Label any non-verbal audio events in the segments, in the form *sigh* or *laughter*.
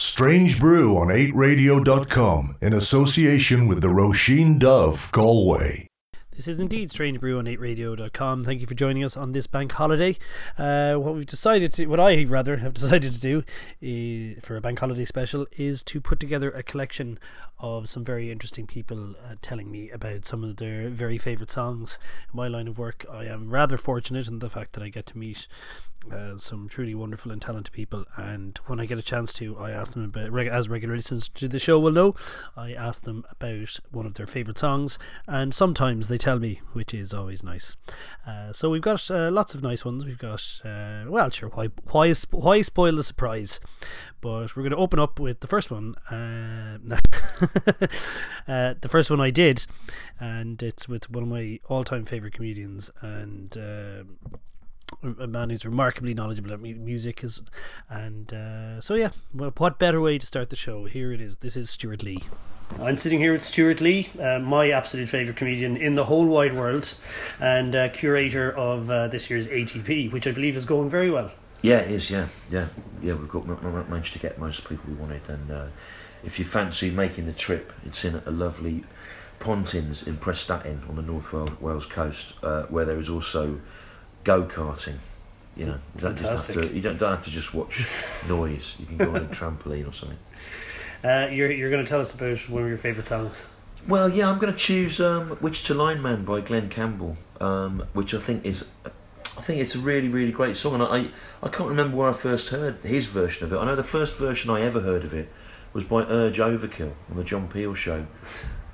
Strange Brew on 8radio.com in association with the Roisin Dubh Galway. This is indeed Strange Brew on 8radio.com. Thank you for joining us on this bank holiday. Uh, what we've decided to, what I rather have *laughs* decided to do uh, for a bank holiday special is to put together a collection of some very interesting people uh, telling me about some of their very favourite songs. In my line of work, I am rather fortunate in the fact that I get to meet uh, some truly wonderful and talented people. And when I get a chance to, I ask them about, as regular listeners to the show will know, I ask them about one of their favourite songs, and sometimes they tell me, which is always nice. Uh, so we've got uh, lots of nice ones. We've got, uh, well, sure, why, why, why spoil the surprise? But we're going to open up with the first one. Uh, *laughs* uh, the first one I did, and it's with one of my all-time favourite comedians, and a man who's remarkably knowledgeable about music is and uh, so yeah well what better way to start the show? Here it is. This is Stewart Lee. I'm sitting here with Stewart Lee uh, my absolute favourite comedian in the whole wide world and uh, curator of uh, this year's ATP which I believe is going very well yeah it is yeah yeah yeah we've got managed to get most people we wanted and uh, if you fancy making the trip it's in a lovely Pontins in Prestatyn on the North Wales coast uh, where there is also go karting. You know, you don't, just have to, you don't, don't have to just watch *laughs* noise. You can go on a trampoline or something. Uh, you're you're going to tell us about one of your favourite songs. Well, yeah, I'm going to choose um, "Wichita Lineman" by Glen Campbell, um, which I think is, I think it's a really really great song, and I I can't remember where I first heard his version of it. I know the first version I ever heard of it was by Urge Overkill on the John Peel show,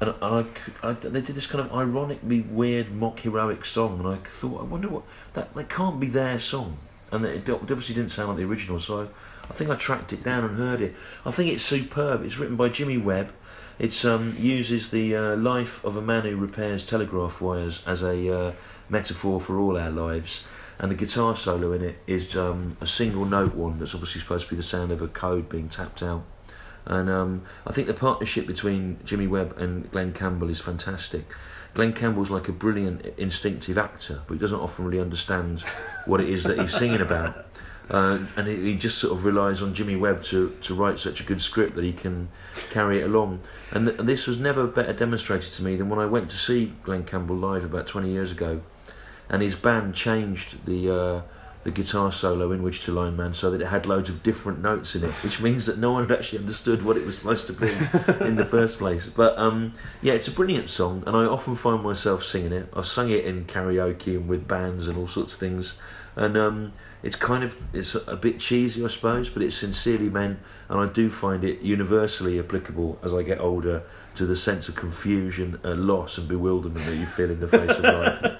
and I, I, they did this kind of ironically weird mock heroic song, and I thought, I wonder what that that can't be their song, and it obviously didn't sound like the original. So I, think I tracked it down and heard it. I think it's superb. It's written by Jimmy Webb. It um, uses the uh, life of a man who repairs telegraph wires as a uh, metaphor for all our lives. And the guitar solo in it is um, a single note one that's obviously supposed to be the sound of a code being tapped out. And um, I think the partnership between Jimmy Webb and Glen Campbell is fantastic. Glen Campbell's like a brilliant instinctive actor, but he doesn't often really understand what it is that he's singing about. Uh, and he, just sort of relies on Jimmy Webb to, to write such a good script that he can carry it along. And, th- and this was never better demonstrated to me than when I went to see Glen Campbell live about 20 years ago, and his band changed the. Uh, the guitar solo in Wichita Lineman so that it had loads of different notes in it, which means that no one had actually understood what it was supposed to be *laughs* in the first place. But um, yeah, it's a brilliant song, and I often find myself singing it. I've sung it in karaoke and with bands and all sorts of things, and um, it's kind of it's a bit cheesy, I suppose, but it's sincerely meant, and I do find it universally applicable as I get older to the sense of confusion, and loss, and bewilderment that you feel in the face of *laughs* life.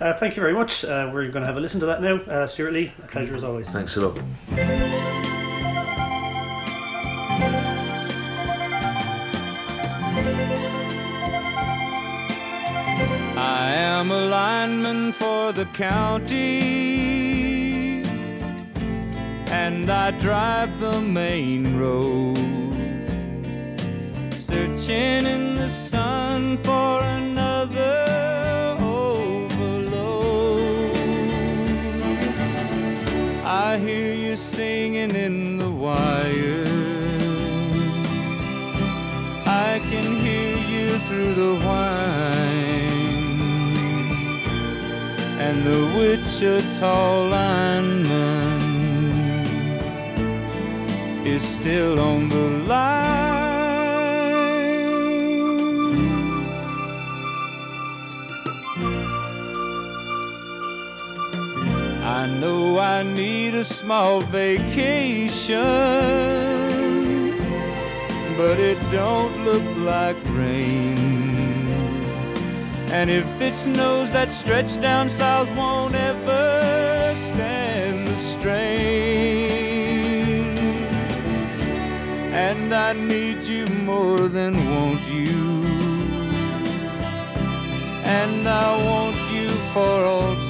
Uh, thank you very much. Uh, we're going to have a listen to that now. Uh, Stewart Lee, a pleasure as always. Thanks a lot. I am a lineman for the county, and I drive the main road, searching in the sun for another I hear you singing in the wire. I can hear you through the whine. And the Wichita lineman is still on the line. I know I need a small vacation, but it don't look like rain. And if it snows, that stretch down south won't ever stand the strain. And I need you more than want you. And I want you for all time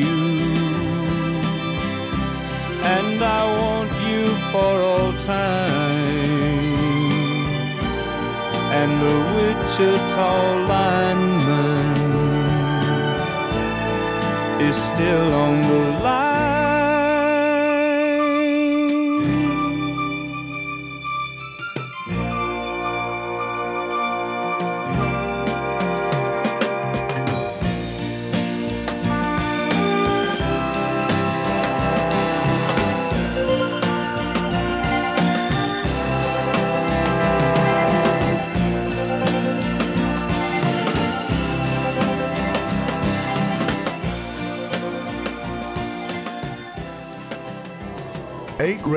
you. And I want you for all time. And the Wichita lineman is still on the line.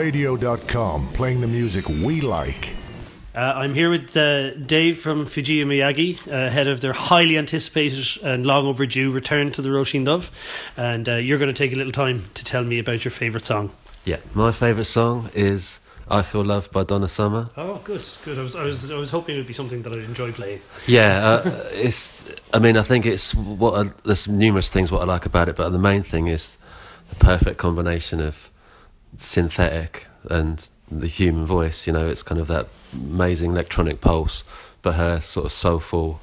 Radio.com, playing the music we like. Uh, I'm here with uh, Dave from Fujii Miyagi, uh, head of their highly anticipated and long overdue return to the Roisin Dubh. And uh, you're going to take a little time to tell me about your favourite song. Yeah, my favourite song is I Feel Love by Donna Summer. Oh, good, good. I was, I was, I was hoping it would be something that I'd enjoy playing. Yeah, uh, *laughs* it's. I mean, I think it's what I, there's numerous things what I like about it, but the main thing is the perfect combination of synthetic and the human voice. You know, it's kind of that amazing electronic pulse, but her sort of soulful,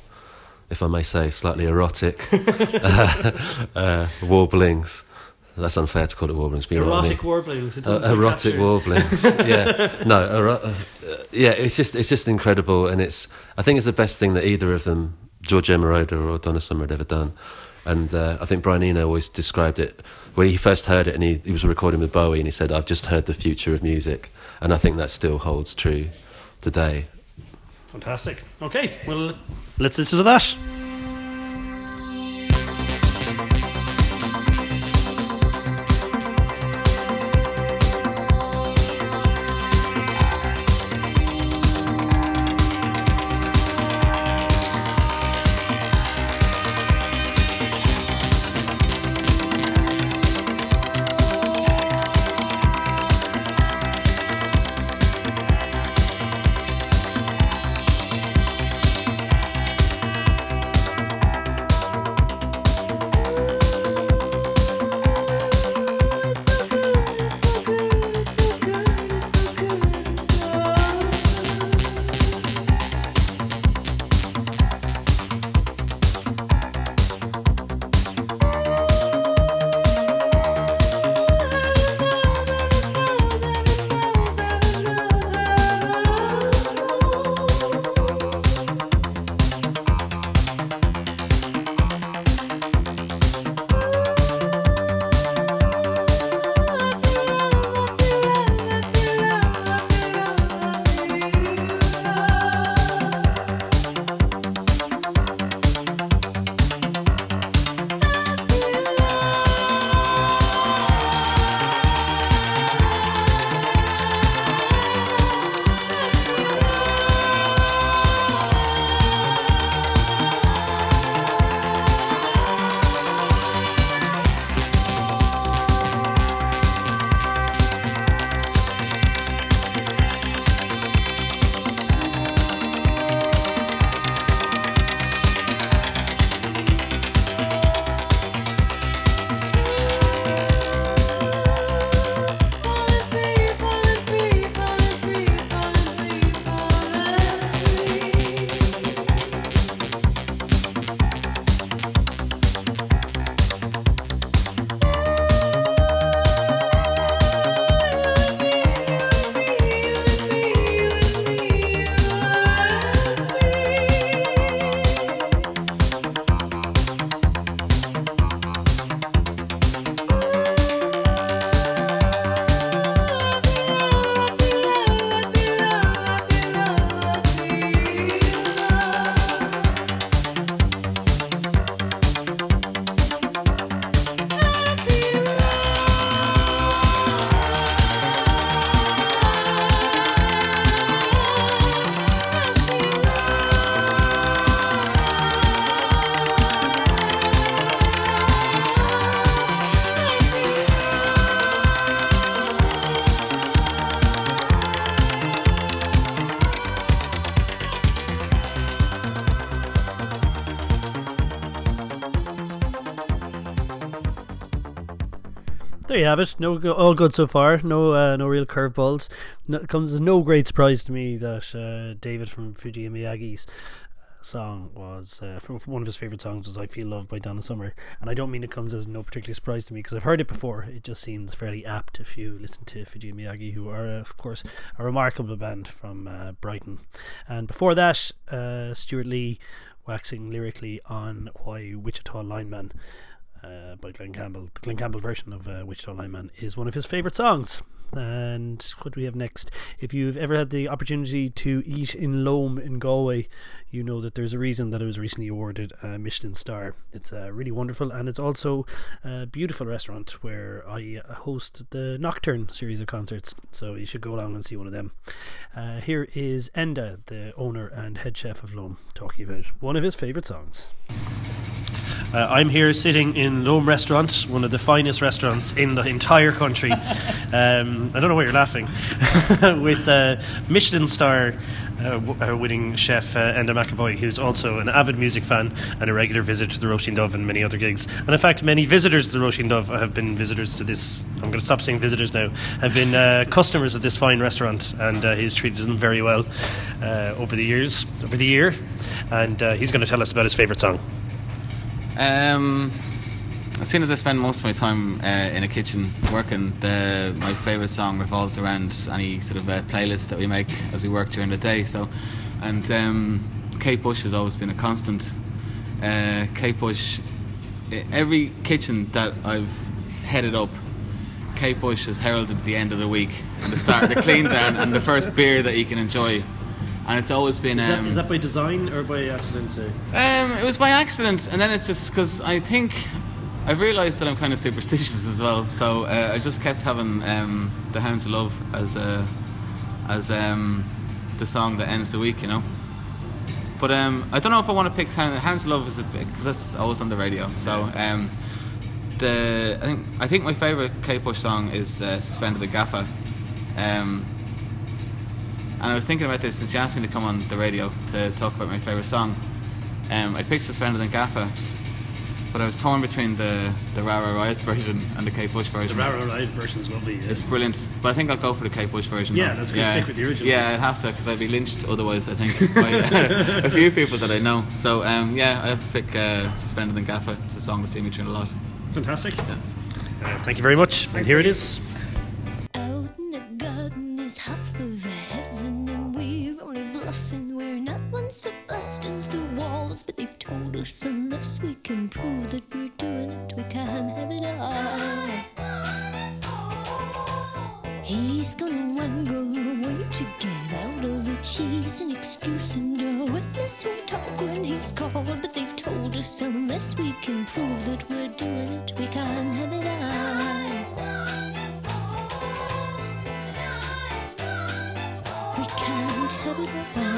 if I may say, slightly erotic *laughs* uh, uh, warblings. That's unfair to call it warblings. But erotic warblings. Uh, erotic warblings. *laughs* yeah. No. Ero- uh, yeah. It's just it's just incredible, and it's I think it's the best thing that either of them, George Moroder or Donna Summer, had ever done. And uh, I think Brian Eno always described it when he first heard it, and he, he was recording with Bowie, and he said, "I've just heard the future of music," and I think that still holds true today. Fantastic. Okay, well, let's listen to that. There you have it. No, all good so far. No, uh, no real curveballs. No, comes as no great surprise to me that uh, David from Fuji Miyagi's song was uh, from one of his favorite songs was "I Feel Love" by Donna Summer, and I don't mean it comes as no particular surprise to me because I've heard it before. It just seems fairly apt if you listen to Fuji Miyagi, who are uh, of course a remarkable band from uh, Brighton, and before that, uh, Stewart Lee waxing lyrically on why Wichita Lineman. Uh, by Glen Campbell. The Glen Campbell version of uh, Wichita Lineman is one of his favourite songs. And what do we have next? If you've ever had the opportunity to eat in Loam in Galway, you know that there's a reason that it was recently awarded a Michelin star. It's uh, really wonderful, and it's also a beautiful restaurant where I host the Nocturne series of concerts. So you should go along and see one of them. Uh, here is Enda, the owner and head chef of Loam, talking about one of his favourite songs. Uh, I'm here sitting in Loam Restaurant, one of the finest restaurants in the entire country. *laughs* Um, I don't know why you're laughing. *laughs* with uh, Michelin star uh, w- uh, winning chef uh, Enda McEvoy, who's also an avid music fan and a regular visitor to the Roisin Dubh and many other gigs. And in fact, many visitors to the Roisin Dubh have been visitors to this. I'm going to stop saying visitors now. Have been uh, customers of this fine restaurant, and uh, he's treated them very well uh, over the years, over the year. And uh, he's going to tell us about his favourite song. Um, as soon as I spend most of my time uh, in a kitchen working, the, my favourite song revolves around any sort of uh, playlist that we make as we work during the day. So, and um, Kate Bush has always been a constant. Uh, Kate Bush, every kitchen that I've headed up, Kate Bush has heralded the end of the week and the start, of the clean down, and the first beer that you can enjoy. And it's always been. Is that, um, is that by design or by accident? uh? um, it was by accident, and then it's just because I think I've realised that I'm kind of superstitious as well. So uh, I just kept having um, the Hounds of Love as a, as um, the song that ends the week, you know. But um, I don't know if I want to pick Hound- Hounds of Love as because that's always on the radio. So um, the I think I think my favourite Kate Bush song is uh, "Suspended in Gaffa," Um, and I was thinking about this since you asked me to come on the radio to talk about my favourite song. Um, I picked Suspended and Gaffa, but I was torn between the, the Rara Riots version and the Kate Bush version. The. Rara version is lovely. yeah. It's brilliant, but I think I'll go for the Kate Bush version. Yeah, though. that's good. Stick with the original. Yeah, I'd have to because I'd be lynched otherwise. I think *laughs* by uh, a few people that I know. So um, yeah, I have to pick uh, Suspended and Gaffa. It's a song that's seen me through a lot. Fantastic. Uh, thank you very much. And here it is. Unless we can prove that we're doing it, we can't have it all. He's gonna wangle away to get out of it. She's an excuse and a witness who'll talk when he's called, but they've told us unless we can prove that we're doing it, we can't have it all. We can't have it all.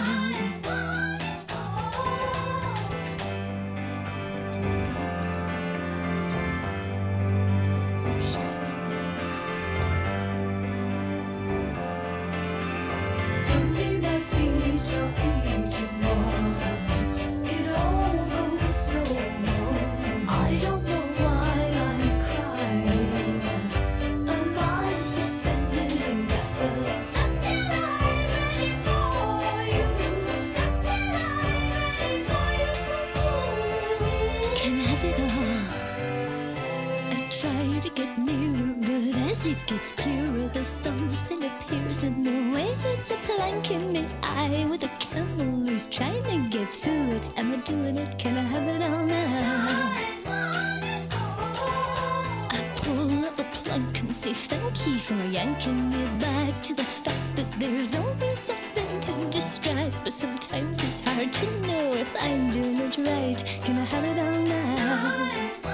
It gets clearer, there's something appears in the way it's a plank in the eye with a camel who's trying to get through it. Am I doing it? Can I have it all now? I pull up the plank and say thank you for yanking me back to the fact that there's always something to distract. But sometimes it's hard to know if I'm doing it right. Can I have it all now?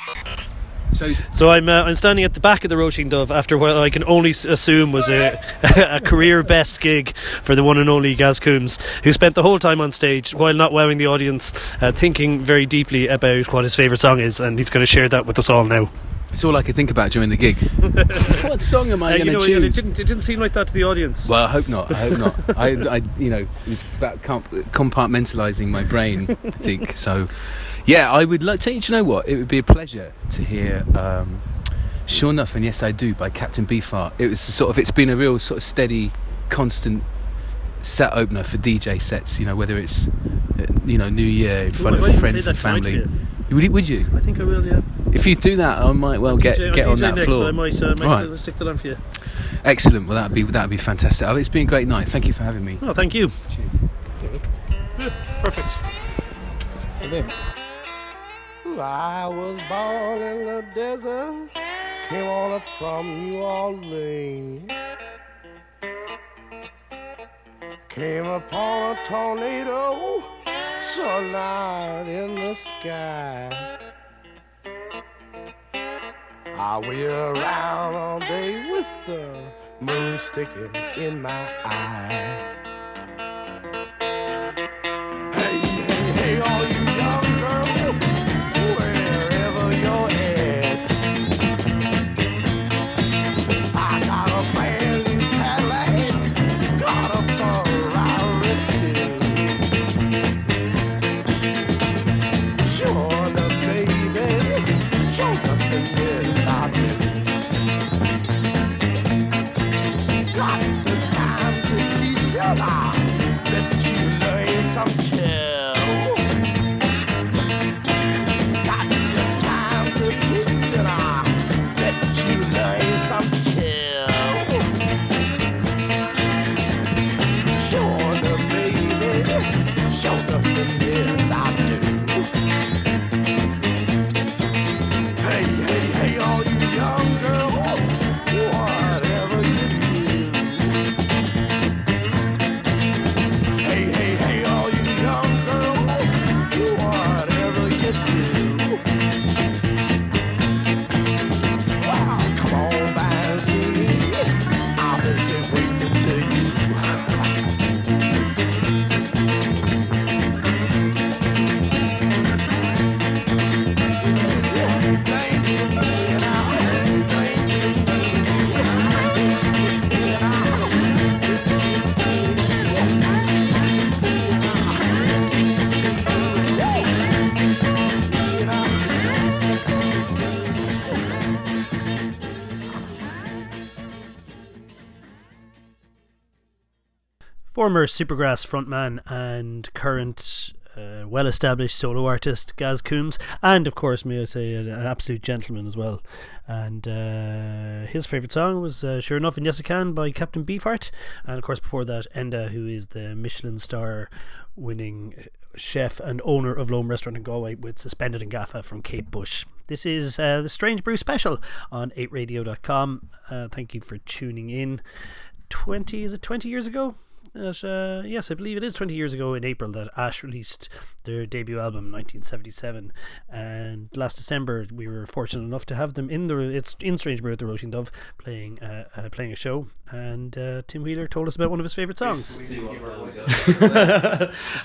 So, So I'm uh, I'm standing at the back of the Roisin Dubh after what I can only assume was a *laughs* a career best gig for the one and only Gaz Coombes, who spent the whole time on stage while not wowing the audience, uh, thinking very deeply about what his favourite song is, and he's going to share that with us all now. it's all I could think about during the gig. *laughs* what song am I Uh, going you to know, choose? it didn't it didn't seem like that to the audience. Well, I hope not. I hope not. *laughs* I, I, you know, it was about comp- compartmentalising my brain. I think so. Yeah, I would like to. Do you know what? It would be a pleasure to hear. Um, sure enough, and yes, I do by Captain Beefheart. It was sort of. It's been a real sort of steady, constant set opener for DJ sets. You know, whether it's uh, you know New Year in front why of friends and family. Would you, would you? I think I will. Yeah. If you do that, I might well get DJ get on that next, floor. So I might, uh, might right. stick that on for you. Excellent. Well, that'd be that'd be fantastic. Oh, It's been a great night. Thank you for having me. Oh, thank you. Cheers. Perfect. I was born in the desert, came on up from New Orleans. Came upon a tornado, sunlight in the sky. I wheel around all day with the moon sticking in my eye. Former Supergrass frontman and current uh, well established solo artist Gaz Coombes, and of course, may I say, an, absolute gentleman as well. And uh, his favourite song was uh, Sure Enough and Yes I Can by Captain Beefheart. And of course, before that, Enda, who is the Michelin star winning chef and owner of Loam Restaurant in Galway with Suspended and Gaffa from Kate Bush. This is uh, the Strange Brew special on 8radio.com. Uh, thank you for tuning in. 20, is it 20 years ago? That, uh, yes, I believe it is 20 years ago in April that Ash released their debut album, 1977. And last December, we were fortunate enough to have them in the it's in Strange Brew at the Roisin Dubh playing uh, uh, playing a show. And uh, Tim Wheeler told us about one of his favourite songs. *laughs* *laughs*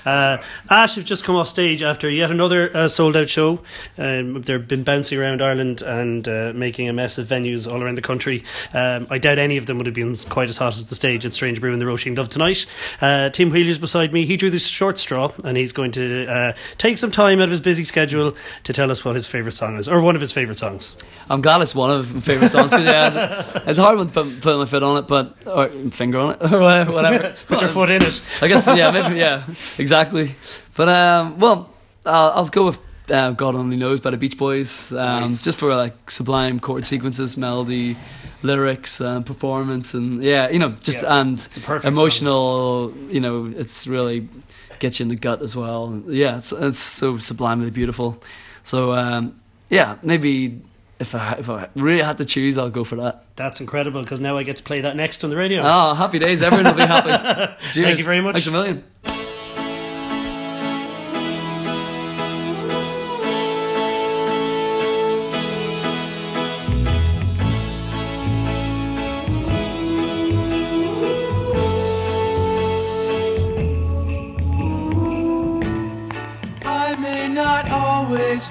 uh, Ash have just come off stage after yet another uh, sold out show. Um, they've been bouncing around Ireland and uh, making a mess of venues all around the country. Um, I doubt any of them would have been quite as hot as the stage at Strange Brew in the Roisin Dubh tonight. Uh, Tim Wheeler's beside me. He drew this short straw and he's going to uh, take some time out of his busy schedule to tell us what his favourite song is, or one of his favourite songs. I'm glad it's one of my favourite songs because yeah, it's, it's hard one to put, put my foot on it, but or finger on it *laughs* or whatever. *laughs* Put your foot in it. I guess yeah, maybe yeah, exactly. But um, well, I'll, I'll go with uh, God Only Knows by the Beach Boys, um, Nice. just for like sublime chord sequences, melody, lyrics, um, performance, and yeah, you know, just Yeah, and it's a perfect emotional. You know, it's really gets you in the gut as well. Yeah, it's it's so sublimely beautiful. So um, yeah, maybe. If I if I really had to choose, I'll go for that. That's incredible because now I get to play that next on the radio. Oh, happy days! Everyone will be happy. Cheers. *laughs* Thank you very much. Thanks a million.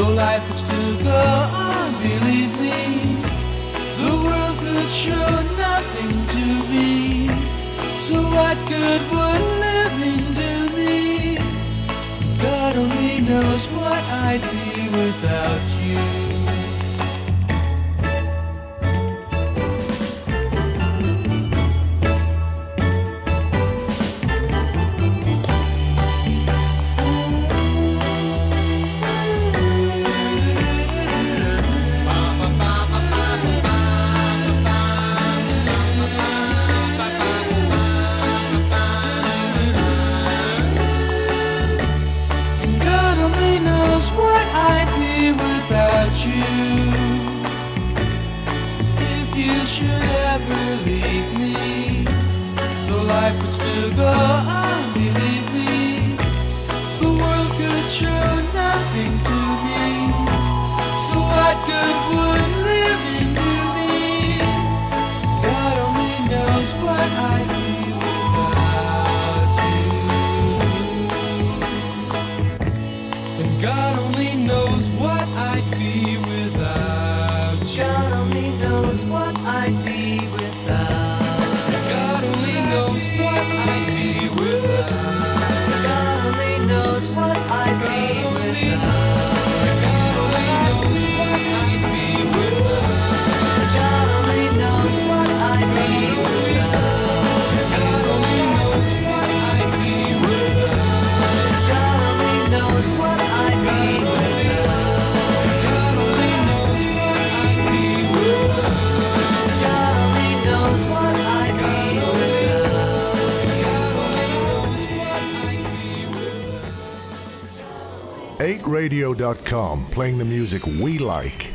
well, life would still go on, believe me. The world could show nothing to me. So what good would living do me? God only knows what I'd be without you. Playing the music we like.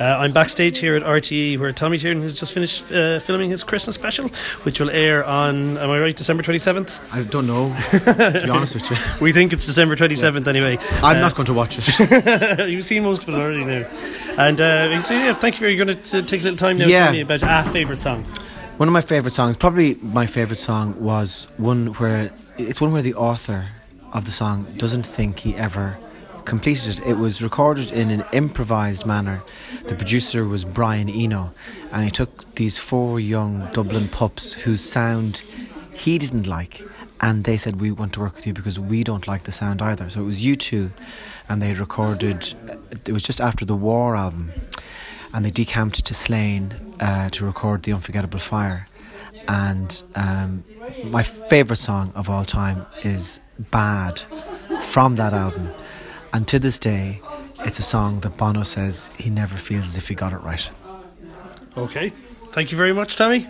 Uh, I'm backstage here at RTE where Tommy Tiernan has just finished uh, filming his Christmas special, which will air on, am I right, December 27th? I don't know, to be honest with you. *laughs* We think it's December 27th anyway. I'm Uh, not going to watch it. *laughs* You've seen most of it already now. And uh, so, yeah, thank you for you're going to take a little time now to tell me about a favourite song. One of my favourite songs, probably my favourite song, was one where it's one where the author of the song doesn't think he ever completed it. It was recorded in an improvised manner. The producer was Brian Eno, and he took these four young Dublin pups whose sound he didn't like, and they said, We want to work with you because we don't like the sound either. So it was U2, and they recorded, it was just after the War album, and they decamped to Slane uh, to record The Unforgettable Fire. And um, my favourite song of all time is Bad from that album. And to this day, it's a song that Bono says he never feels as if he got it right. Okay. Thank you very much, Tommy.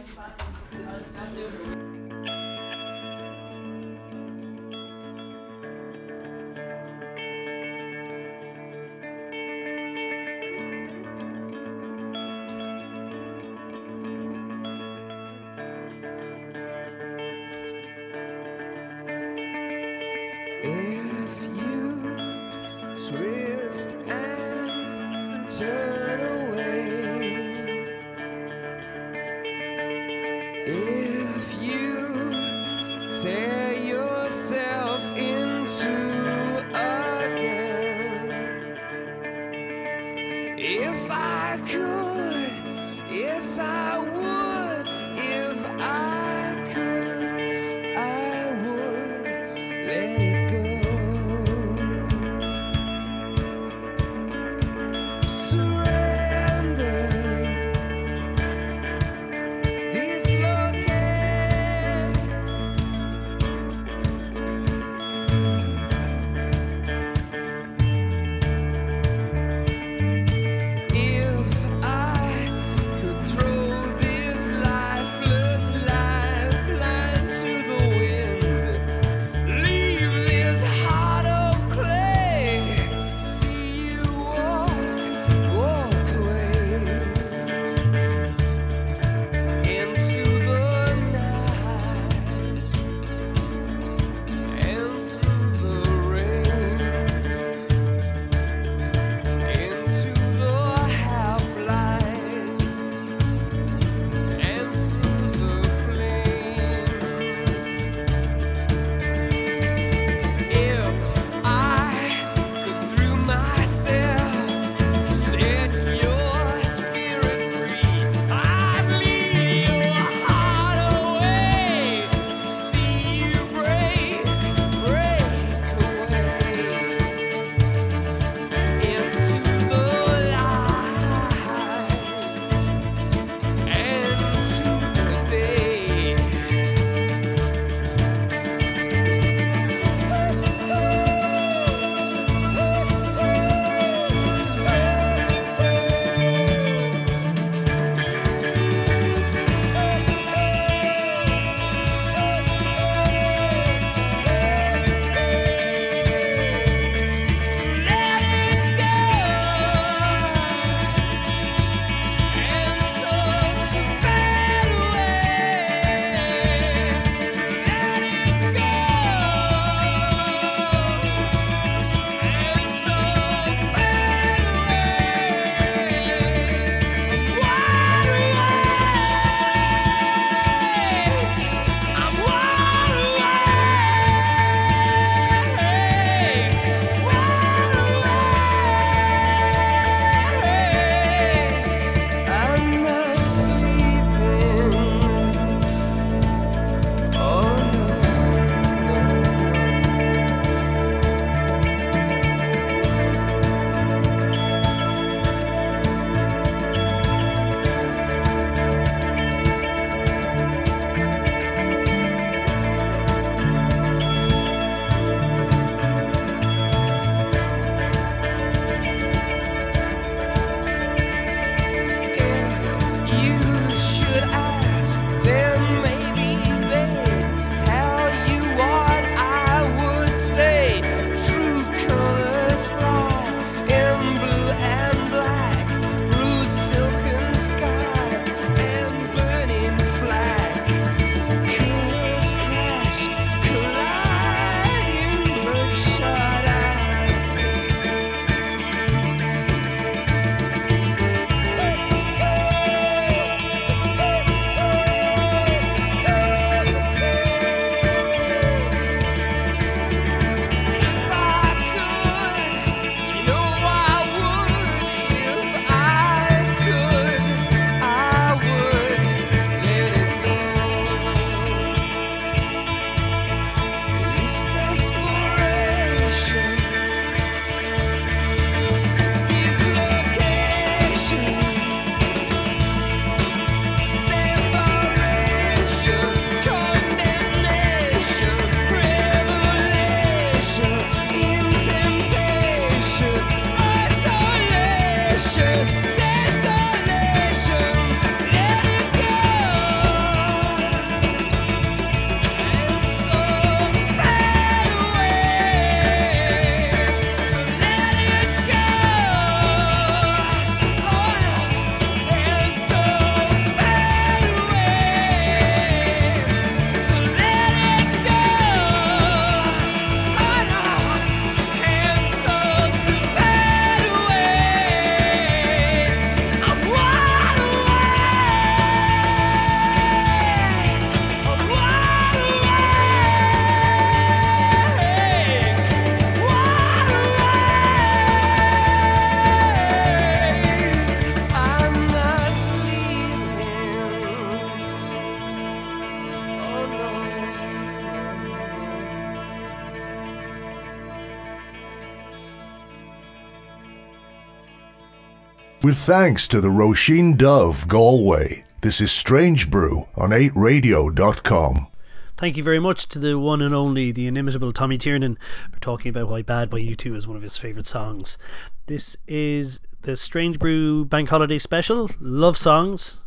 Thanks to the Roisin Dubh Galway. This is Strange Brew on 8radio.com. Thank you very much to the one and only, the inimitable Tommy Tiernan for talking about why Bad by U2 is one of his favourite songs. This is the Strange Brew Bank Holiday Special, Love Songs,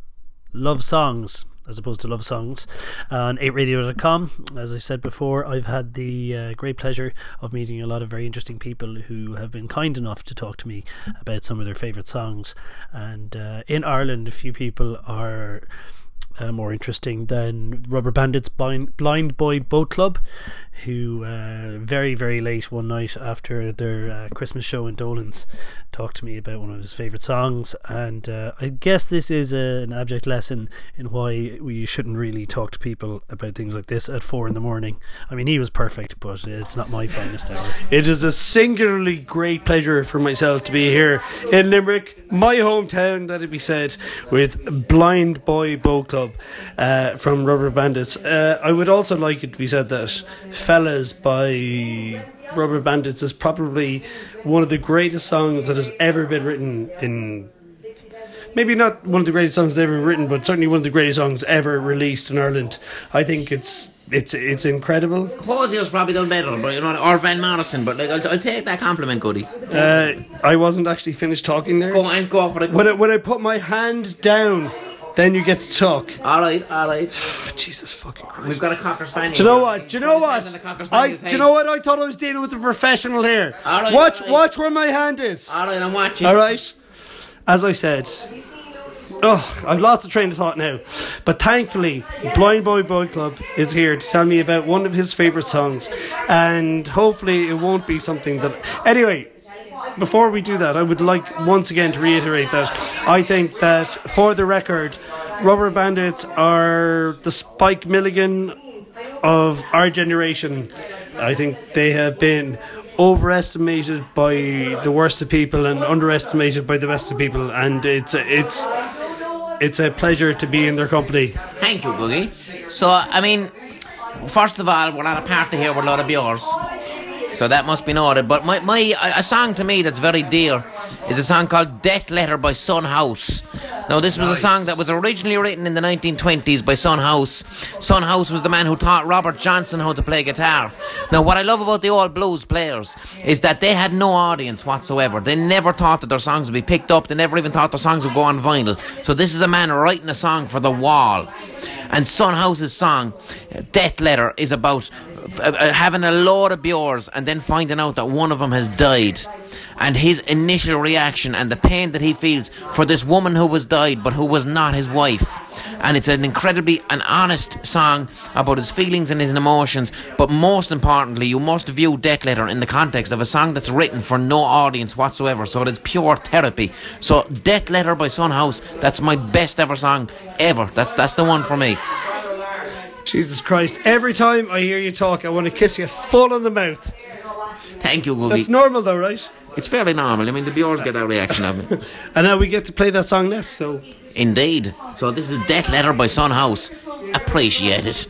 Love Songs, as opposed to Love Songs, on 8radio.com. As I said before, I've had the uh, great pleasure of meeting a lot of very interesting people who have been kind enough to talk to me about some of their favourite songs. And uh, in Ireland, a few people are uh, more interesting than Rubber Bandits Blind, Blind Boy Boat Club, who uh, very, very late one night after their uh, Christmas show in Dolan's talked to me about one of his favourite songs. And uh, I guess this is a, an abject lesson in why we shouldn't really talk to people about things like this at four in the morning. I mean, he was perfect, but it's not my finest hour. It is a singularly great pleasure for myself to be here in Limerick, my hometown, that it be said, with Blind Boy Boat Club uh, from Rubber Bandits. Uh, I would also like it to be said that Fellas by Rubber Bandits is probably one of the greatest songs that has ever been written in. Maybe not one of the greatest songs ever written, but certainly one of the greatest songs ever released in Ireland. I think it's it's it's incredible. Hozier's probably done better, but you know, or Van Morrison. But like, I'll, I'll take that compliment, Goody. Uh, I wasn't actually finished talking there. Go on, go for it. When I, when I put my hand down, then you get to talk. All right, all right. *sighs* Jesus fucking Christ. We've got a cocker spaniel. Do you know what? Do you know what? And a cocker I, do you know what? I thought I was dealing with a professional here. All right, watch, all right. watch where my hand is. All right, I'm watching. All right. As I said, oh, I've lost the train of thought now. But thankfully, Blind Boy Boy Club is here to tell me about one of his favourite songs, and hopefully, it won't be something that. Anyway. Before we do that, I would like once again to reiterate that I think that, for the record, Rubber Bandits are the Spike Milligan of our generation. I think they have been overestimated by the worst of people and underestimated by the best of people, and it's it's it's a pleasure to be in their company. Thank you, Googie. So, I mean, first of all, we're at a party here with a lot of yours, So that must be noted. But my, my a song to me that's very dear is a song called Death Letter by Son House. Now, this was a song that was originally written in the 1920s by Son House. Son House was the man who taught Robert Johnson how to play guitar. Now, what I love about the old blues players is that they had no audience whatsoever. They never thought that their songs would be picked up. They never even thought their songs would go on vinyl. So this is a man writing a song for the wall. And Son House's song, Death Letter, is about uh, uh, having a load of beers and then finding out that one of them has died. And his initial reaction and the pain that he feels for this woman who was died but who was not his wife. And it's an incredibly an honest song about his feelings and his emotions. But most importantly, you must view Death Letter in the context of a song that's written for no audience whatsoever. So it's pure therapy. So Death Letter by Son House, that's my best ever song ever. That's that's the one for me. Jesus Christ! Every time I hear you talk, I want to kiss you full on the mouth. Thank you, Googie. That's normal, though, right? It's fairly normal. I mean, the beers get that reaction of me. *laughs* And now we get to play that song next. So Indeed. So this is Death Letter by Son House. Appreciate it.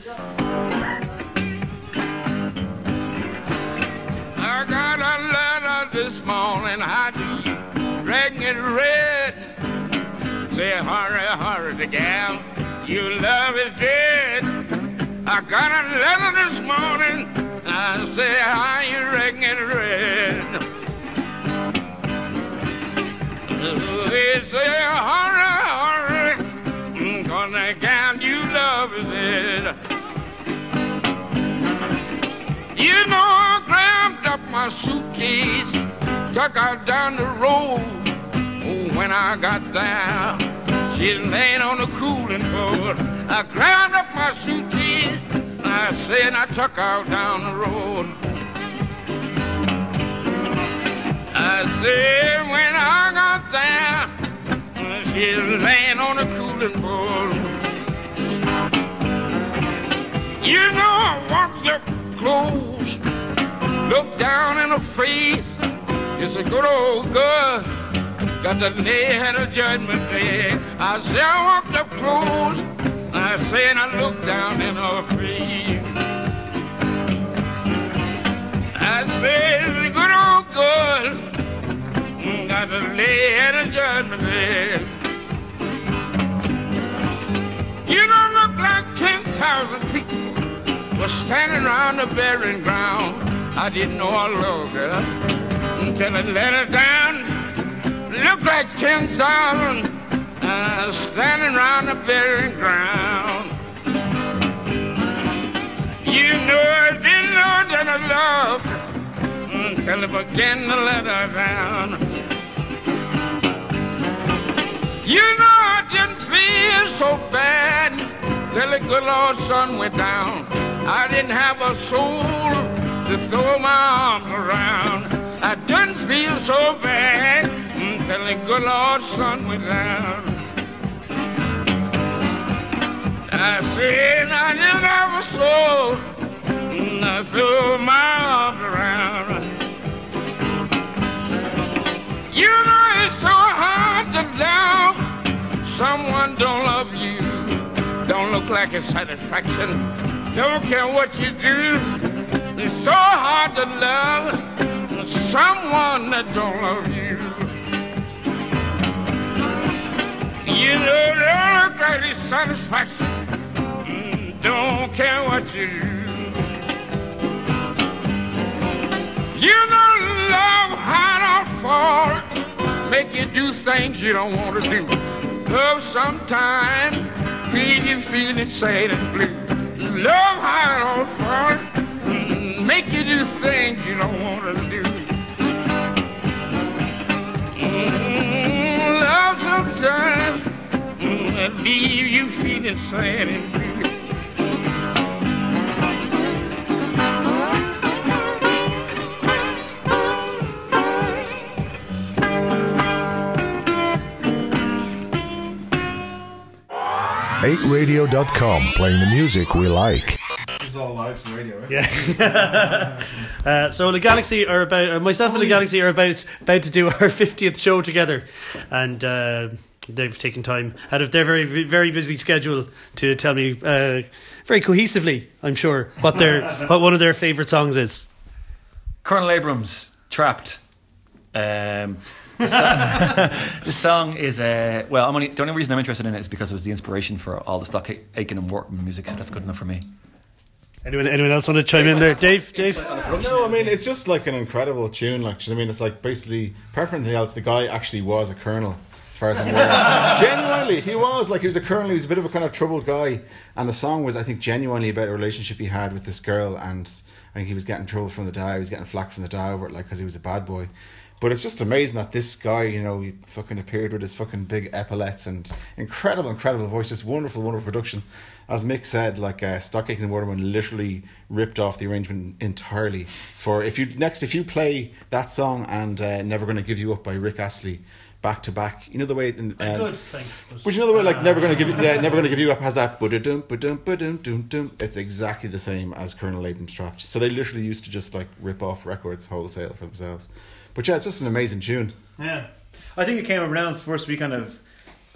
I got a letter this morning, how do you it read? Say, hurry, hurry, the gal, your love is dead. I got a letter this morning, I say, how you reckon it say, hurry, hurry, mm, cause the you love. You know, I grabbed up my suitcase, took her down the road. Oh, when I got there, she laying on the cooling board. I grabbed up my suitcase, I said I took her down the road. I said when I got there, she was laying on the cooling board. You know, I walked up close, looked down in her face. It's a good old girl. Got the day had a judgment day. I said I walked up close. I said I looked down in her face. I said good old girl got day had a judgment me dead. You don't look like 10,000 people were standing around the burying ground. I didn't know I loved her until I let her down. Look like 10,000 uh, standing around the burying ground. You know I didn't know that I loved her until I began to let her down. You know I didn't feel so bad till the good Lord sun went down. I didn't have a soul to throw my arms around. I didn't feel so bad until the good Lord sun went down. I said I didn't have a soul to throw my arms around. You know it's so hard to love someone don't love you. Don't look like a satisfaction. Don't care what you do. It's so hard to love someone that don't love you. You know, don't look like it's satisfaction. Mm, Don't care what you do. You know, love hide or fall, make you do things you don't want to do. Love sometimes leave you feeling sad and blue. Love hide or fall, make you do things you don't want to do. Mm, Love sometimes mm, leave you feeling sad and blue. Eight Radio.com, playing the music we like. This is all live from radio, right? Yeah. *laughs* uh, so the Galaxie are about uh, myself and the Galaxie are about about to do *laughs* our fiftieth show together, and uh, they've taken time out of their very very busy schedule to tell me uh, very cohesively, I'm sure, what their *laughs* what one of their favorite songs is. Colonel Abrams, Trapped. Um, the, song, *laughs* the song is uh, well. I'm only the only reason I'm interested in it is because it was the inspiration for all the Stock Aitken and Workman music, so that's good enough for me. Anyone anyone else want to chime in there? Dave, Dave. No, I mean it's just like an incredible tune. Like, do you know what I mean, it's like basically, apart from anything else, the guy actually was a colonel. As far as I'm aware, *laughs* genuinely, he was like he was a colonel. He was a bit of a kind of troubled guy, and the song was, I think, genuinely about a relationship he had with this girl, and I think he was getting trouble from the dad. He was getting flack from the dad over it, like because he was a bad boy. But it's just amazing that this guy, you know, he fucking appeared with his fucking big epaulets and incredible, incredible voice, just wonderful, wonderful production. As Mick said, like uh, Stock Aitken and Waterman literally ripped off the arrangement entirely. For if you next, if you play that song and uh, Never Gonna Give You Up by Rick Astley back to back, you know the way. In, uh, Good, thanks. but you know the way, like Never Gonna Give You, yeah, Never Gonna Give You Up has that. Ba-da-dum, ba-dum, ba-dum, dum, dum. It's exactly the same as Colonel Abrams Trapped. So they literally used to just like rip off records wholesale for themselves. But yeah, it's just an amazing tune. Yeah, I think it came around first we kind of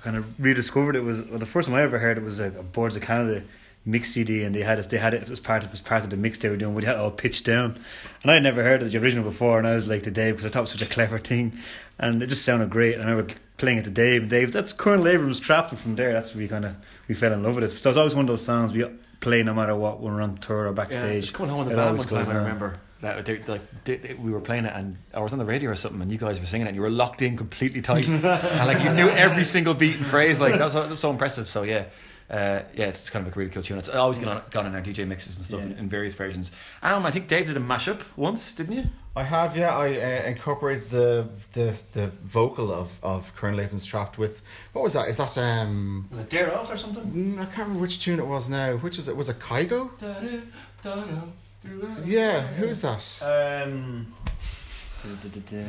kind of rediscovered it was well, the first time I ever heard it was a, a Boards of Canada mix CD and they had it they had it, it was part of it was part of the mix they were doing we had it all pitched down. And I had never heard of the original before and I was like to Dave because I thought it was such a clever thing. And it just sounded great. And I remember playing it to Dave and Dave that's Colonel Abrams trapped and from there. That's we kind of we fell in love with it. So it's always one of those songs we play no matter what when we're on tour or Yeah, backstage just coming home in the It van always one time. goes I on. remember that they, like they, they- we were playing it, and I was on the radio or something, and you guys were singing it, and you were locked in completely tight, *laughs* and like you knew every single beat and phrase. Like that was, that was so impressive. So yeah. Uh, yeah, it's kind of a really cool tune. It's always gone on, gone in our DJ mixes and stuff in, in various versions. Um, I think Dave did a mashup once, didn't you? I have, yeah. I uh, incorporated the the the vocal of of Colonel Abrams Trapped with what was that? Is that um? Was it Dare Out or something? Mm, I can't remember which tune it was now. Which is it? Was it Kygo? Yeah, who's that? Um,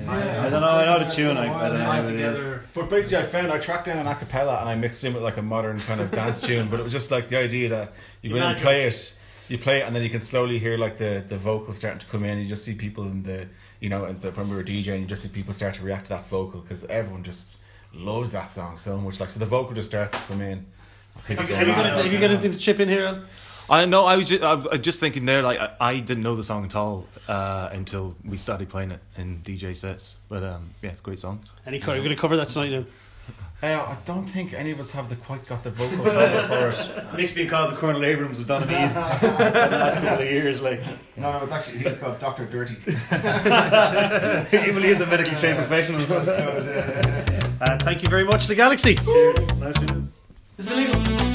I don't know. I know the tune. I, I don't know what it is. But basically, I found I tracked down an acapella and I mixed in with like a modern kind of dance *laughs* tune. But it was just like the idea that you go in and play it, you play it, and then you can slowly hear like the the vocals starting to come in. You just see people in the you know and the, when we were DJing, you just see people start to react to that vocal because everyone just loves that song so much. Like so, the vocal just starts to come in. Have you, have you got a- have you got anything to chip in here? Al? I know. I was just, I, I just thinking there. Like I, I didn't know the song at all uh, until we started playing it in DJ sets. But um, yeah, it's a great song. Any co- We're going to cover that tonight now? Uh, I don't think any of us have the quite got the vocal *laughs* timbre for it. Mick's been called the Colonel Abrams of Donagheen *laughs* for the last couple of years. Like, No, no, it's actually he's called Doctor Dirty. Even *laughs* he is a medically trained professional. Uh, thank you very much, the Galaxie. Cheers. Nice to This is illegal.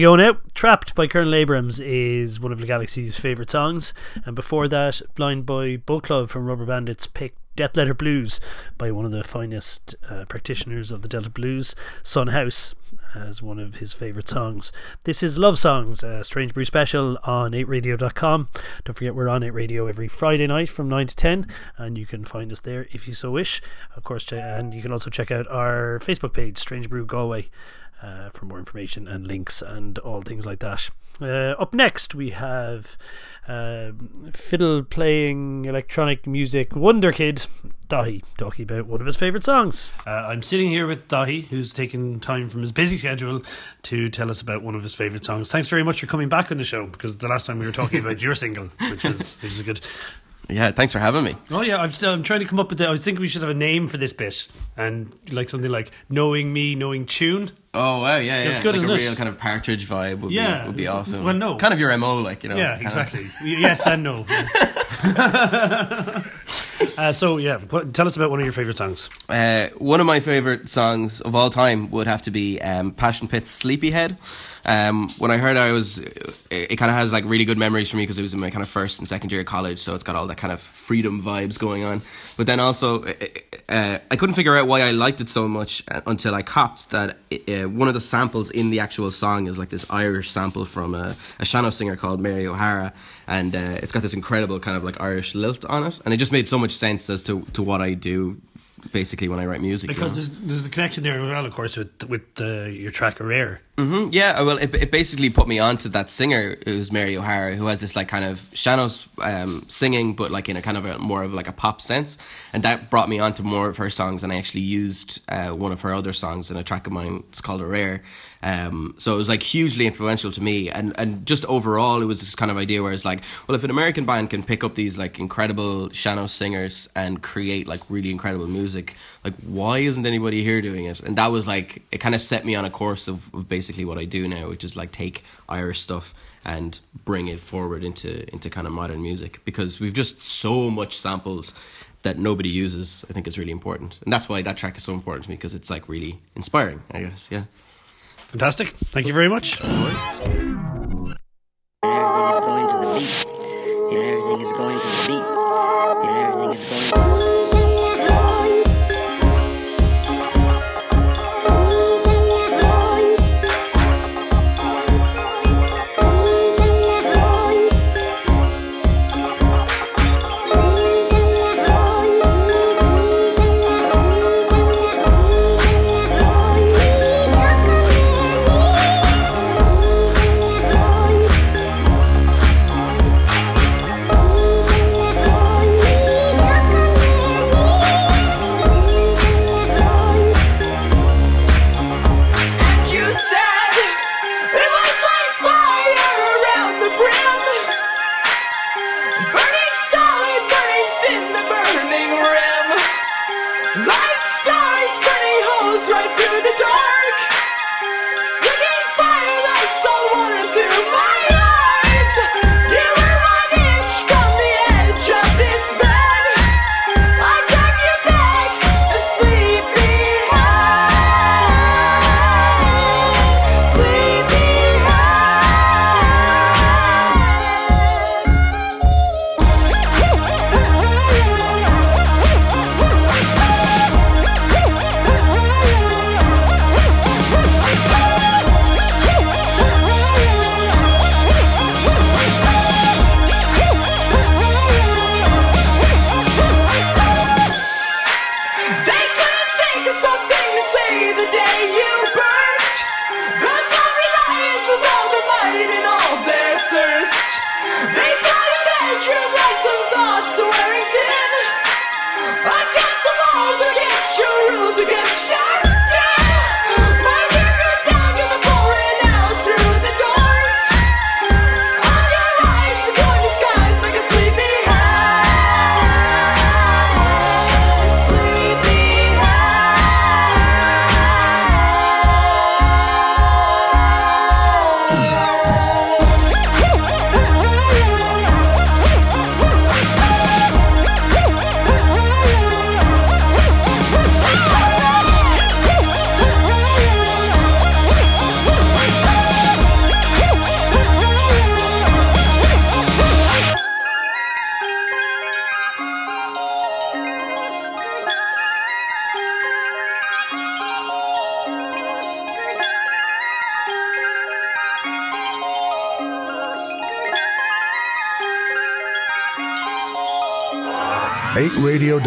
You go now. Trapped by Colonel Abrams is one of the Galaxie's favourite songs. And before that, Blind Boy Boat Club from Rubber Bandits picked Death Letter Blues by one of the finest uh, practitioners of the Delta Blues, Son House, as one of his favourite songs. This is Love Songs, a Strange Brew special on 8radio.com. Don't forget, we're on 8 Radio every Friday night from 9 to 10, and you can find us there if you so wish. Of course, and you can also check out our Facebook page, Strange Brew Galway uh, for more information and links and all things like that. Uh, up next, we have uh, fiddle playing electronic music wonder kid Daithí talking about one of his favourite songs. Uh, I'm sitting here with Daithí, who's taken time from his busy schedule to tell us about one of his favourite songs. Thanks very much for coming back on the show because the last time we were talking *laughs* about your single, which was which is good. Yeah, thanks for having me. Oh yeah, I'm still I'm trying to come up with. The, I was thinking we should have a name for this bit, and like something like "Knowing Me, Knowing Tune." Oh wow, yeah, yeah. It's good, like isn't a it? real kind of partridge vibe would Yeah. be would be awesome. Well, no. kind of your mo, like you know. Yeah, kind *laughs* of- exactly. yes and no. *laughs* Uh, so yeah, tell us about one of your favorite songs. Uh, one of my favorite songs of all time would have to be um, Passion Pit's Sleepyhead. Um, when I heard it, I was, it, it kind of has like really good memories for me because it was in my kind of first and second year of college, so it's got all that kind of freedom vibes going on. But then also, uh, uh, I couldn't figure out why I liked it so much uh, until I copped that uh, one of the samples in the actual song is like this Irish sample from a, a sean-nós singer called Mary O'Hara, and uh, it's got this incredible kind of like Irish lilt on it, and it just made so much sense as to, to what I do basically when I write music. you Because know? there's, there's the connection there as well, of course, with with uh, your track Rare. Hmm Yeah, well, it, it basically put me on to that singer who's Mary O'Hara, who has this like kind of sean-nós um, singing, but like in a kind of a more of like a pop sense, and that brought me on to more of her songs. And I actually used uh, one of her other songs in a track of mine. It's called a Rare. Um, so it was like hugely influential to me, and and just overall, it was this kind of idea where it's like, well, if an American band can pick up these like incredible Shannon singers and create like really incredible music, like why isn't anybody here doing it? And that was like it kind of set me on a course of, of basically what I do now, which is like take Irish stuff and bring it forward into into kind of modern music because we've just so much samples that nobody uses. I think is really important, and that's why that track is so important to me because it's like really inspiring. I guess, yeah. Fantastic. Thank you very much. Everything is going to the beat. And everything is going to the beat. And everything is going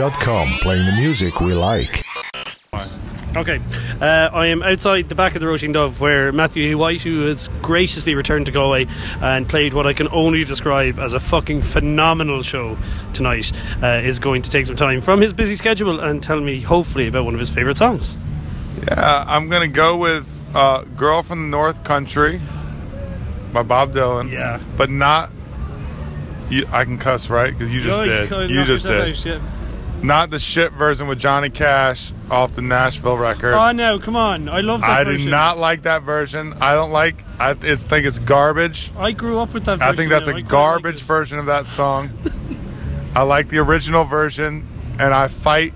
Radio.com, playing the music we like. Okay, uh, I am outside the back of the Roisin Dubh where Matthew White, who has graciously returned to Galway and played what I can only describe as a fucking phenomenal show tonight, uh, is going to take some time from his busy schedule and tell me, hopefully, about one of his favourite songs. Yeah, I'm gonna go with uh, "Girl from the North Country" by Bob Dylan. Yeah, but not. You, I can cuss, right? Because you just No, did. could You just did. out, yeah. Not the shit version with Johnny Cash off the Nashville record. Oh, no, come on. I love that I version. do not like that version. I don't like. I it's, think it's garbage. I grew up with that version. I think that's a garbage version of that song. *laughs* I like the original version. and I fight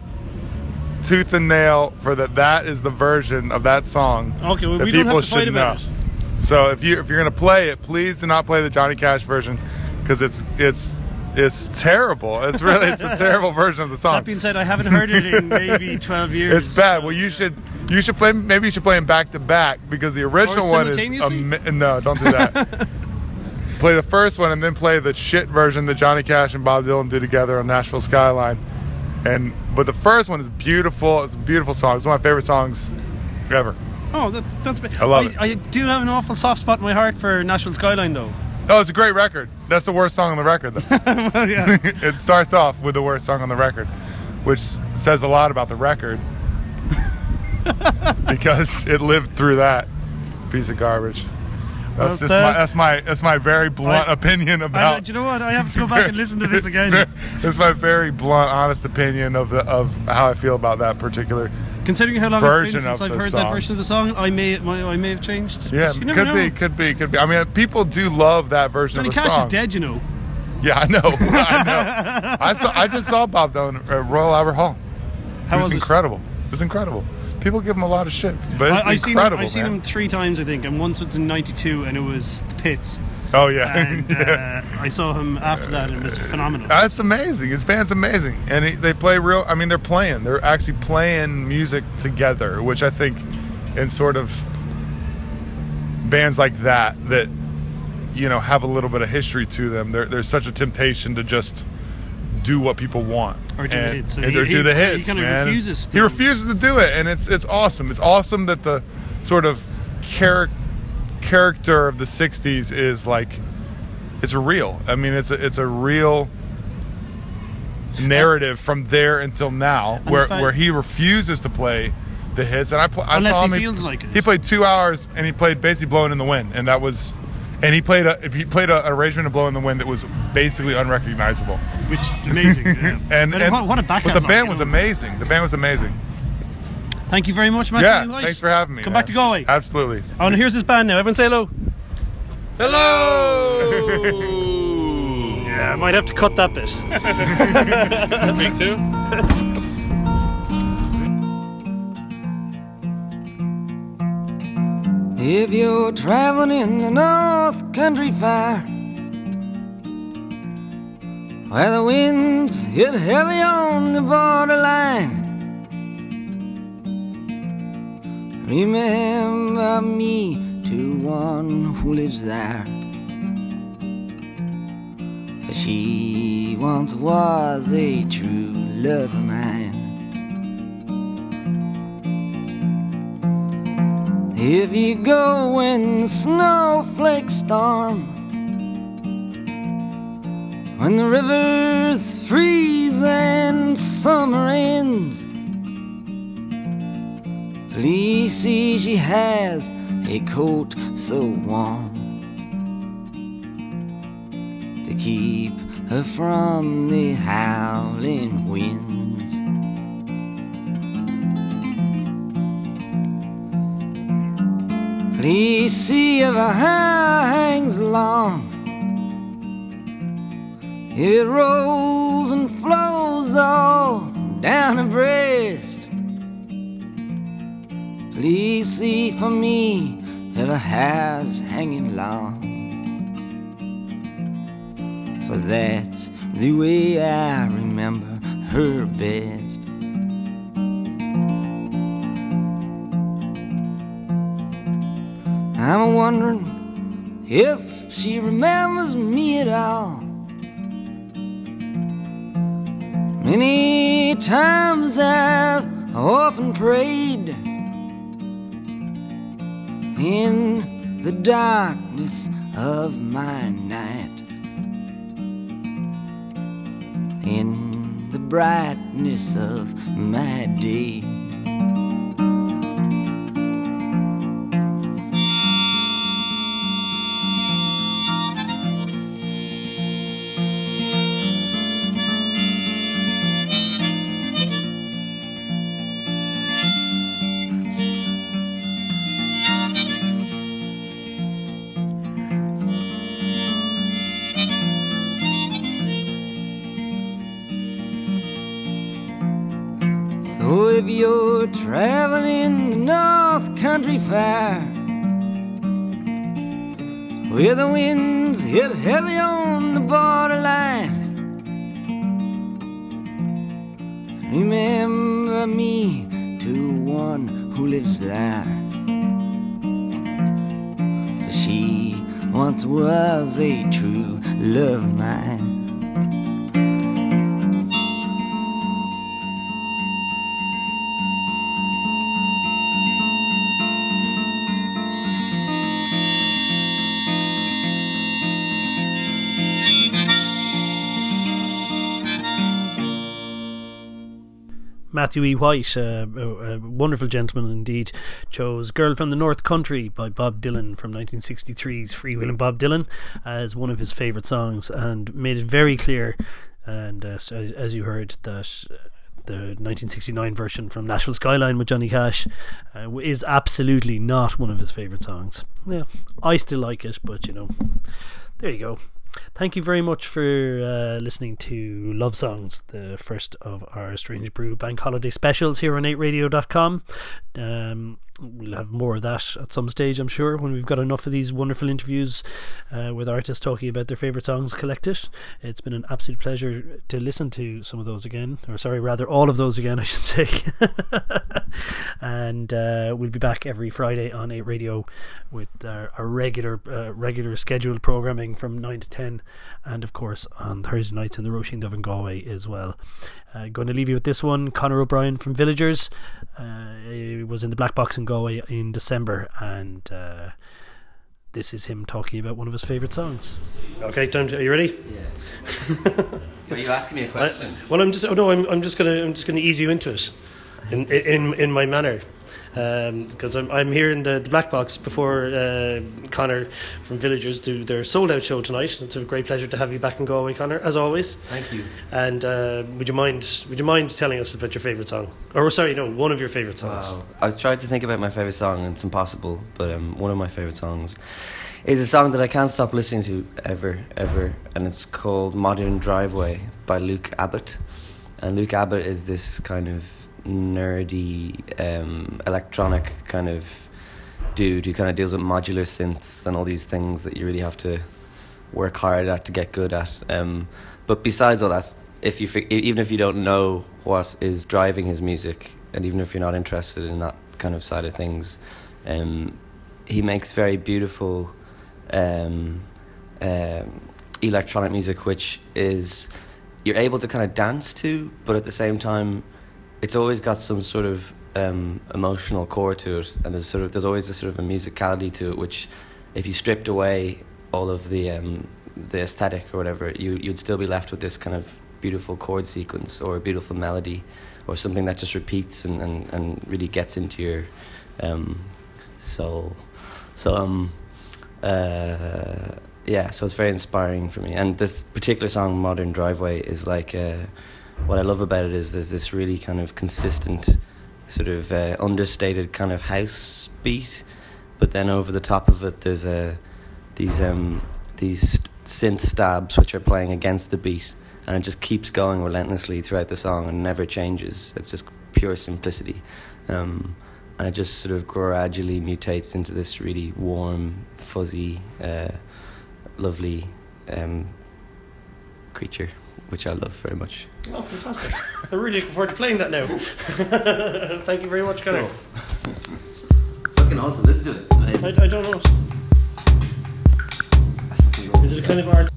tooth and nail for that. That is the version of that song. Okay, well, that we don't people have to fight about know. it. So if you if you're gonna play it, please do not play the Johnny Cash version because it's it's it's terrible. It's really it's a *laughs* terrible version of the song. That being said, I haven't heard it in *laughs* maybe 12 years. It's bad. Well, you should you should play. Maybe you should play them back to back because the original one is simultaneously? no. Don't do that. *laughs* play the first one and then play the shit version that Johnny Cash and Bob Dylan did together on Nashville Skyline. And but the first one is beautiful. It's a beautiful song. It's one of my favorite songs ever. Oh, that, that's. I love I, it. I do have an awful soft spot in my heart for Nashville Skyline, though. Oh, it's a great record. That's the worst song on the record, though. *laughs* *laughs* it starts off with the worst song on the record, which says a lot about the record *laughs* because it lived through that piece of garbage. That's Well, just my that's my that's my very blunt I- opinion I, about. do you know what? I have to go back and listen to this again. That's my very blunt, honest opinion of the, of how I feel about that particular Considering how long version it's been since I've heard song. that version of the song, I may my, I may have changed. Yeah, could know. be, could be, could be. I mean, people do love that version Johnny of the Cash song. is dead, you know. Yeah, I know. *laughs* I know. I saw. I just saw Bob Dylan at Royal Albert Hall. How it was, was incredible. It was incredible. People give him a lot of shit, but it's I, I've seen him, incredible, I've seen him three times, I think, and once was in '92, and it was the Pits. Oh yeah, and *laughs* Yeah. uh, I saw him after that, and it was phenomenal. That's amazing. His band's amazing, and he, they play real. I mean, they're playing. They're actually playing music together, which I think, in sort of bands like that, that you know have a little bit of history to them. There, there's such a temptation to just do what people want Or do the and, hits. and And he- or do he- the he hits. kinda man. refuses He refuses to do it, and it's it's awesome. It's awesome that the sort of char- character of the '60s is like it's real. I mean, it's a it's a real narrative from there until now, where where he refuses to play the hits. And I, pl- I Unless saw he him. feels like it. He played two hours, and he played basically "Blowing in the Wind," and that was. And he played a he played a, an arrangement of "Blowing in the Wind" that was basically unrecognizable. Which amazing. *laughs* yeah. and, and what, what a back But the band was amazing. The band was amazing. Thank you very much, Matthew. yeah, White. thanks for having me. Come man. back to Galway. Absolutely. Oh, and here's his band now. Everyone say hello. Hello. *laughs* yeah, I might have to cut that bit. *laughs* Me too. If you're traveling in the North Country Fair, where the winds hit heavy on the borderline, remember me to one who lives there. For she once was a true love of mine. If you go when the snowflakes storm, when the rivers freeze and summer ends, please see she has a coat so warm to keep her from the howling winds. Please see if her hair hangs long. It rolls and flows all down her breast. Please see for me her hair's hanging long. For that's the way I remember her best. I'm wondering if she remembers me at all. Many times I've often prayed in the darkness of my night, in the brightness of my day. Heavy on the borderline. Remember me to one who lives there. She once was a true love of mine. Matthew E. White, uh, a, a wonderful gentleman indeed, chose Girl from the North Country by Bob Dylan from 1963's Freewheelin' Bob Dylan as one of his favourite songs and made it very clear, and uh, as you heard, that the 1969 version from Nashville Skyline with Johnny Cash uh, is absolutely not one of his favourite songs. Yeah, I still like it, but you know, there you go. Thank you very much for uh, listening to Love Songs, the first of our Strange Brew Bank Holiday specials here on 8radio.com. Um, we'll have more of that at some stage, I'm sure, when we've got enough of these wonderful interviews uh, with artists talking about their favourite songs collected. It's been an absolute pleasure to listen to some of those again, or sorry, rather, all of those again, *laughs* I should say. *laughs* and uh, we'll be back every Friday on 8 Radio with our, our regular, uh, regular scheduled programming from 9 to 10, and of course on Thursday nights in the Roisin Dubh in Galway as well. Uh, going to leave you with this one Conor O'Brien from Villagers. Uh, he was in the Black Box in Galway in December, and uh, this is him talking about one of his favourite songs. Okay, time to, are you ready? Yeah. are you asking me a *laughs* question? I- well, I'm just. Oh no, I'm. I'm just gonna. I'm just gonna ease you into it, in in in my manner, because I'm. I'm here in the, the black box before uh, Conor from Villagers do their sold out show tonight. It's a great pleasure to have you back in Galway, Conor, as always. Thank you. And uh, would you mind? Would you mind telling us about your favourite song? Or sorry, no, one of your favourite songs. Wow. I've tried to think about my favourite song, and it's impossible, but um, one of my favourite songs is a song that I can't stop listening to ever, ever, and it's called Modern Driveway by Luke Abbott. And Luke Abbott is this kind of nerdy, um, electronic kind of dude who kind of deals with modular synths and all these things that you really have to work hard at to get good at. Um, but besides all that, if you even if you don't know what is driving his music, and even if you're not interested in that kind of side of things, um, he makes very beautiful um, um, electronic music, which is you're able to kind of dance to, but at the same time, it's always got some sort of um, emotional core to it, and there's sort of there's always this sort of a musicality to it, which if you stripped away all of the um, the aesthetic or whatever, you you'd still be left with this kind of beautiful chord sequence or a beautiful melody or something that just repeats and, and, and really gets into your um, soul. So um uh yeah, so it's very inspiring for me. And this particular song, Modern Driveway, is like uh, what I love about it is there's this really kind of consistent, sort of uh, understated kind of house beat, but then over the top of it there's a these um these synth stabs which are playing against the beat, and it just keeps going relentlessly throughout the song and never changes. It's just pure simplicity. Um, and it just sort of gradually mutates into this really warm, fuzzy, uh, lovely um, creature, which I love very much. Oh, fantastic. I'm really looking forward to playing that now. *laughs* Thank you very much, Conor. Cool. Fucking awesome. Let's do it. I, I, I don't know. Is it kind of art?